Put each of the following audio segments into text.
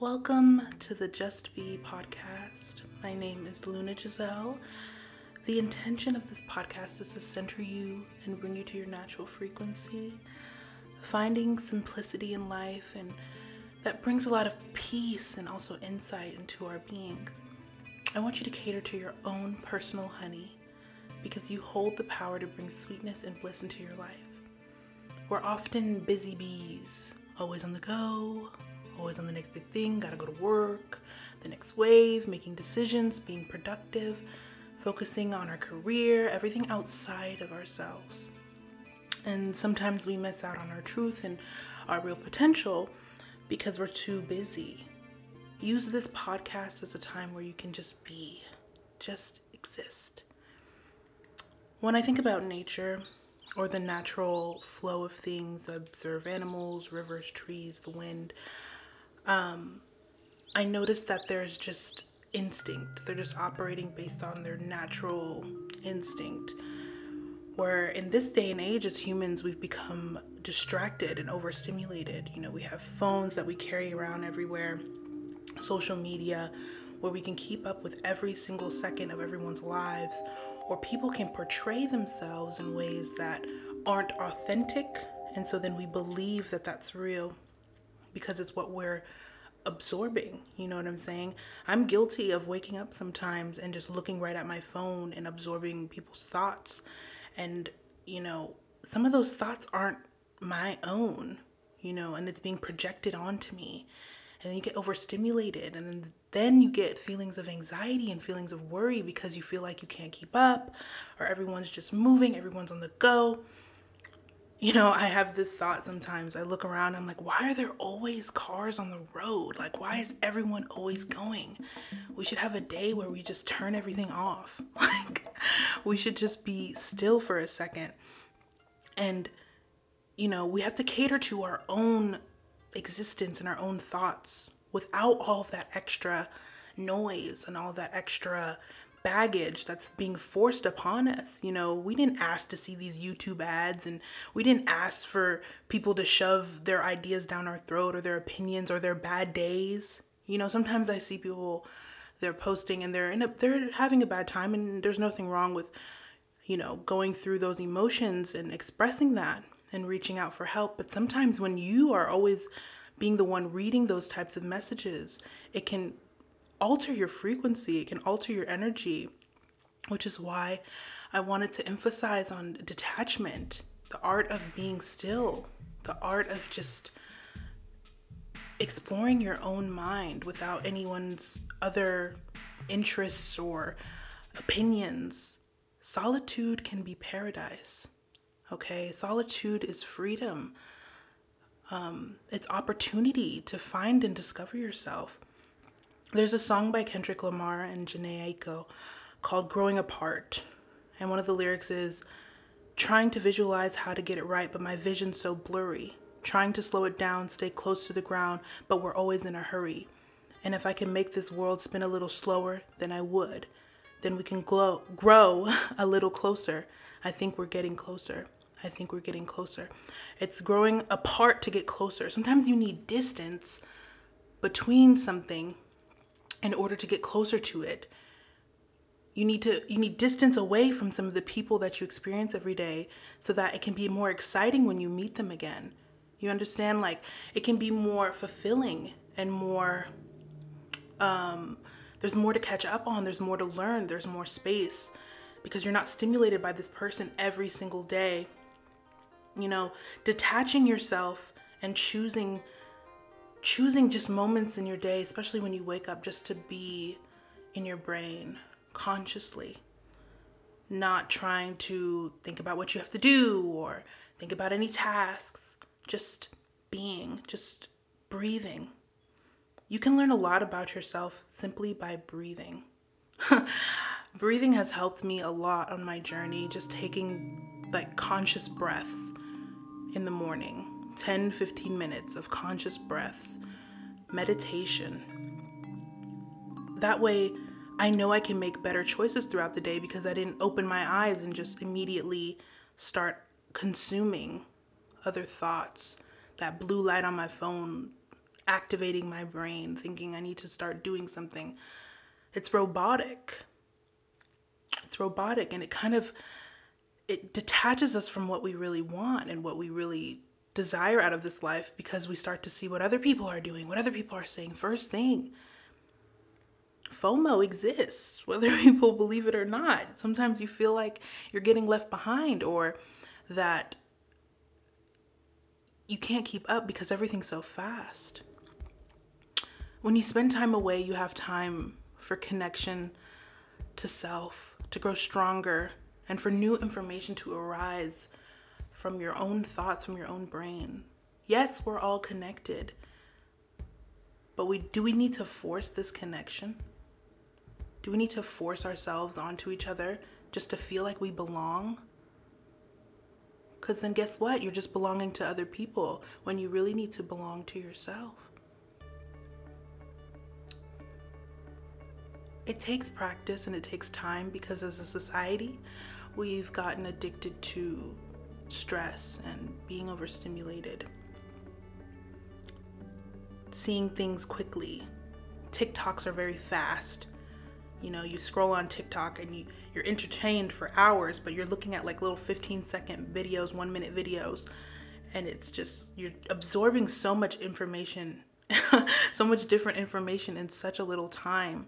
Welcome to the Just Be podcast. My name is Luna Giselle. The intention of this podcast is to center you and bring you to your natural frequency, finding simplicity in life, and that brings a lot of peace and also insight into our being. I want you to cater to your own personal honey because you hold the power to bring sweetness and bliss into your life. We're often busy bees, always on the go, always on the next big thing, gotta go to work, the next wave, making decisions, being productive, focusing on our career, everything outside of ourselves. And sometimes we miss out on our truth and our real potential because we're too busy. Use this podcast as a time where you can just be, just exist. When I think about nature or the natural flow of things, observe animals, rivers, trees, the wind, um, I notice that there's just instinct. They're just operating based on their natural instinct. Where in this day and age, as humans, we've become distracted and overstimulated. You know, we have phones that we carry around everywhere, social media, where we can keep up with every single second of everyone's lives, or people can portray themselves in ways that aren't authentic. And so then we believe that that's real because it's what we're absorbing. You know what I'm saying? I'm guilty of waking up sometimes and just looking right at my phone and absorbing people's thoughts. And, you know, some of those thoughts aren't my own, you know, and it's being projected onto me. And then you get overstimulated and then you get feelings of anxiety and feelings of worry because you feel like you can't keep up or everyone's just moving, everyone's on the go you know, I have this thought sometimes. I look around, I'm like, why are there always cars on the road? Like, why is everyone always going? We should have a day where we just turn everything off. Like, we should just be still for a second. And, you know, we have to cater to our own existence and our own thoughts without all of that extra noise and all that extra baggage that's being forced upon us. You know, we didn't ask to see these YouTube ads and we didn't ask for people to shove their ideas down our throat or their opinions or their bad days. You know, sometimes I see people they're posting and they're in a, they're having a bad time and there's nothing wrong with you know, going through those emotions and expressing that and reaching out for help. But sometimes when you are always being the one reading those types of messages, it can alter your frequency, it can alter your energy, which is why I wanted to emphasize on detachment, the art of being still, the art of just exploring your own mind without anyone's other interests or opinions. Solitude can be paradise. Okay, solitude is freedom. Um, it's opportunity to find and discover yourself. There's a song by Kendrick Lamar and Jhené Aiko called Growing Apart. And one of the lyrics is trying to visualize how to get it right, but my vision's so blurry. Trying to slow it down, stay close to the ground, but we're always in a hurry. And if I can make this world spin a little slower, then I would. Then we can glow, grow a little closer. I think we're getting closer. I think we're getting closer. It's growing apart to get closer. Sometimes you need distance between something in order to get closer to it. You need to you need distance away from some of the people that you experience every day so that it can be more exciting when you meet them again. You understand? Like it can be more fulfilling and more um there's more to catch up on there's more to learn there's more space because you're not stimulated by this person every single day. You know detaching yourself and choosing choosing just moments in your day, especially when you wake up, just to be in your brain consciously, not trying to think about what you have to do or think about any tasks, just being, just breathing. You can learn a lot about yourself simply by breathing. breathing has helped me a lot on my journey, just taking like conscious breaths in the morning 10 15 minutes of conscious breaths, meditation. That way, I know I can make better choices throughout the day because I didn't open my eyes and just immediately start consuming other thoughts. That blue light on my phone activating my brain, thinking I need to start doing something. It's robotic. It's robotic and it kind of it detaches us from what we really want and what we really desire out of this life because we start to see what other people are doing, what other people are saying. First thing, FOMO exists, whether people believe it or not. Sometimes you feel like you're getting left behind or that you can't keep up because everything's so fast. When you spend time away, you have time for connection to self, to grow stronger, and for new information to arise from your own thoughts, from your own brain. Yes, we're all connected. But we do we need to force this connection? Do we need to force ourselves onto each other just to feel like we belong? Because then guess what? You're just belonging to other people when you really need to belong to yourself. It takes practice and it takes time because as a society, we've gotten addicted to stress and being overstimulated. Seeing things quickly. TikToks are very fast. You know, you scroll on TikTok and you, you're entertained for hours, but you're looking at like little 15 second videos, one minute videos, and it's just, you're absorbing so much information, so much different information in such a little time.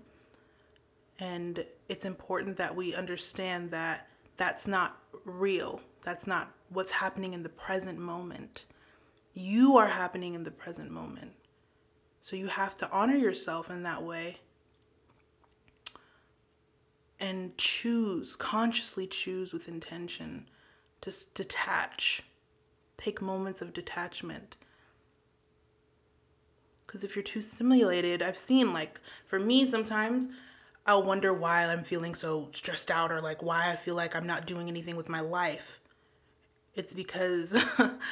And it's important that we understand that that's not real. That's not what's happening in the present moment. You are happening in the present moment. So you have to honor yourself in that way and choose, consciously choose with intention to detach. Take moments of detachment. Because if you're too stimulated, I've seen, like, for me, sometimes I'll wonder why I'm feeling so stressed out or like why I feel like I'm not doing anything with my life. It's because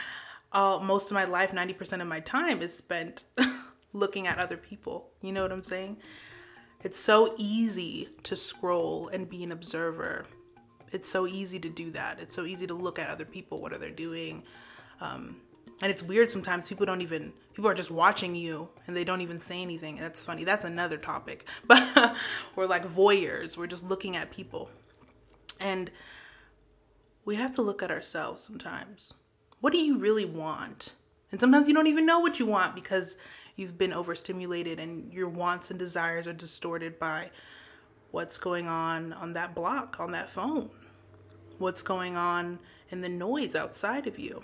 all, most of my life, 90% of my time is spent looking at other people. You know what I'm saying? It's so easy to scroll and be an observer. It's so easy to do that. It's so easy to look at other people. What are they doing? Um, and it's weird sometimes people don't even people are just watching you and they don't even say anything that's funny that's another topic but we're like voyeurs we're just looking at people and we have to look at ourselves sometimes. What do you really want? And sometimes you don't even know what you want because you've been overstimulated and your wants and desires are distorted by what's going on on that block on that phone. What's going on in the noise outside of you.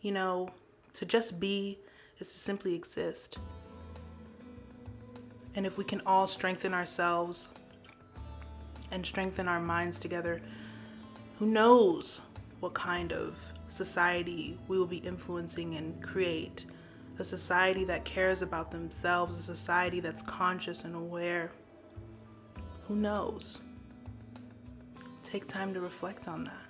You know, to just be is to simply exist. And if we can all strengthen ourselves and strengthen our minds together, who knows what kind of society we will be influencing and create? A society that cares about themselves, a society that's conscious and aware. Who knows? Take time to reflect on that.